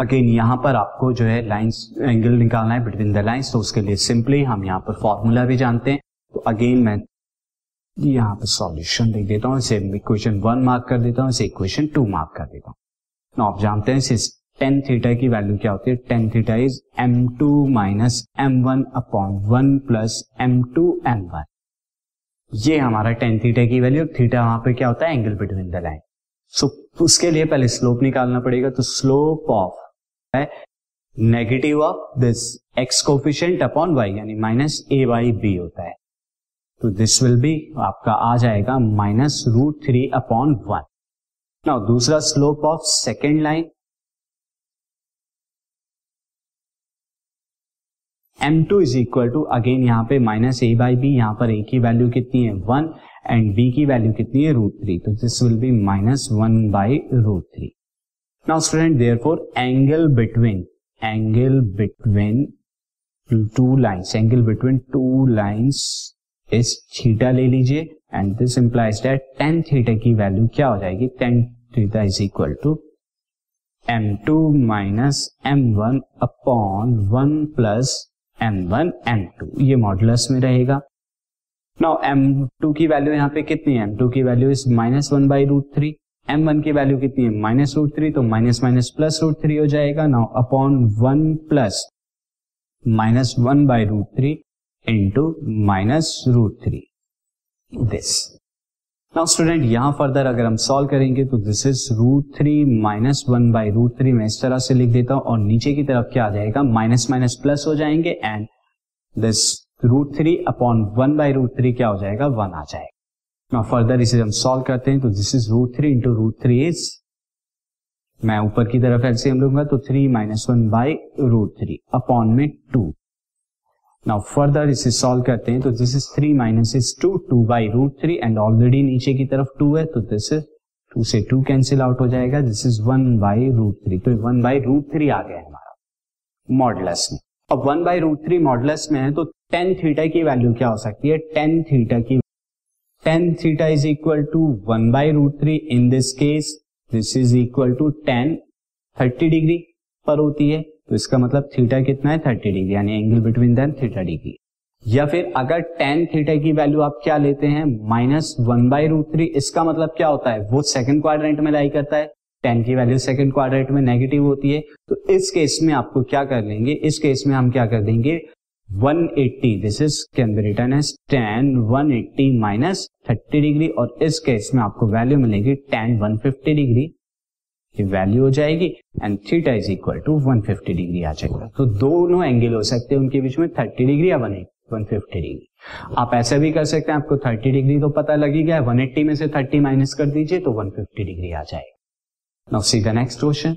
Again यहाँ पर आपको जो है लाइंस एंगल निकालना है बिटवीन द लाइंस तो उसके लिए सिंपली हम यहाँ पर फॉर्मूला भी जानते हैं। तो अगेन मैं यहाँ पर सॉल्यूशन लिख देता हूँ, इसे इक्वेशन वन मार्क कर देता हूँ, इसे इक्वेशन टू मार्क कर देता हूँ। आप जानते हैं टेन थीटा की वैल्यू क्या होती है? Tan theta is M two minus M one upon one plus M two M one ये हमारा टेन थीटा की वैल्यू थीटा वहाँ पे क्या होता है? Angle between the line so उसके लिए पहले स्लोप निकालना पड़ेगा तो स्लोप ऑफ़ है negative of this x coefficient upon y यानी माइनस ए वाई बी होता है। तो दिस विल बी आपका आ जाएगा minus root three upon one now दूसरा slope of second line M two is equal to again यहाँ पे माइनस ए बाई बी यहाँ पर ए की वैल्यू कितनी है? वन एंड बी की वैल्यू कितनी है? रूट थ्री तो this will be minus one by root three now student therefore angle between angle between two lines angle between two lines इस थीटा ले लीजिए and this implies that tan theta की value क्या हो जाएगी? Tan theta is equal to M two minus M one upon one plus M one M two ये modulus में रहेगा। नाउ एम टू की वैल्यू यहाँ पे कितनी है? एम टू की value is minus one by root three M one की वैल्यू कितनी है? माइनस रूट थ्री तो minus minus plus root three हो जाएगा। Now upon one plus minus one by root three into minus root three this now student यहाँ further अगर हम solve करेंगे तो this is root three minus one by root three मैं इस तरह से लिख देता हूँ, और नीचे की तरफ़ क्या आ जाएगा? माइनस माइनस प्लस हो जाएँगे and this root three upon one by root three क्या हो जाएगा? वन आ जाएगा। नाउ फर्दर इसे हम सॉल्व करते हैं तो this is root three into root three is मैं ऊपर की तरफ़ एलसीएम लूँगा तो three minus one by root three upon में टू नाउ फर्दर इसे सॉल्व करते हैं तो this is three minus is two two by root three and already नीचे की तरफ़ टू है तो दिस इज़ टू से टू कैंसिल आउट हो जाएगा this is one by root three तो वन बाई रूट थ्री आ गया हमारा मॉडलस में। अब one by root three modulus में है तो टेन थीटा की वैल्यू क्या हो सकती है? टेन थीटा की tan theta is equal to one by root three in this case this is equal to tan thirty degree पर होती है। तो इसका मतलब थीटा कितना है? थर्टी डिग्री यानी angle between then theta degree या फिर अगर टेन थीटा की वैल्यू आप क्या लेते हैं? Minus one by root three इसका मतलब क्या होता है? वो सेकंड क्वाड्रेंट में लाई करता है। टेन की वैल्यू सेकंड क्वाड्रेंट में नेगेटिव होती है। तो इस केस में आपको क्या कर लेंगे? इस केस में हम क्या कर देंगे? 180 this is can be written as tan 180 minus 30 degree, और इस केस में आपको वैल्यू मिलेगी टेन 150 डिग्री। की वैल्यू हो जाएगी and theta is equal to 150 degree आ जाएगा। तो दोनों एंगल हो सकते हैं उनके बीच में 30 डिग्री या 150 डिग्री। आप ऐसे भी कर सकते हैं, आपको 30 डिग्री तो पता लगी गया 180 में से 30 माइनस कर दीजिए तो 150 डिग्री आ जाएगा। Now see the next question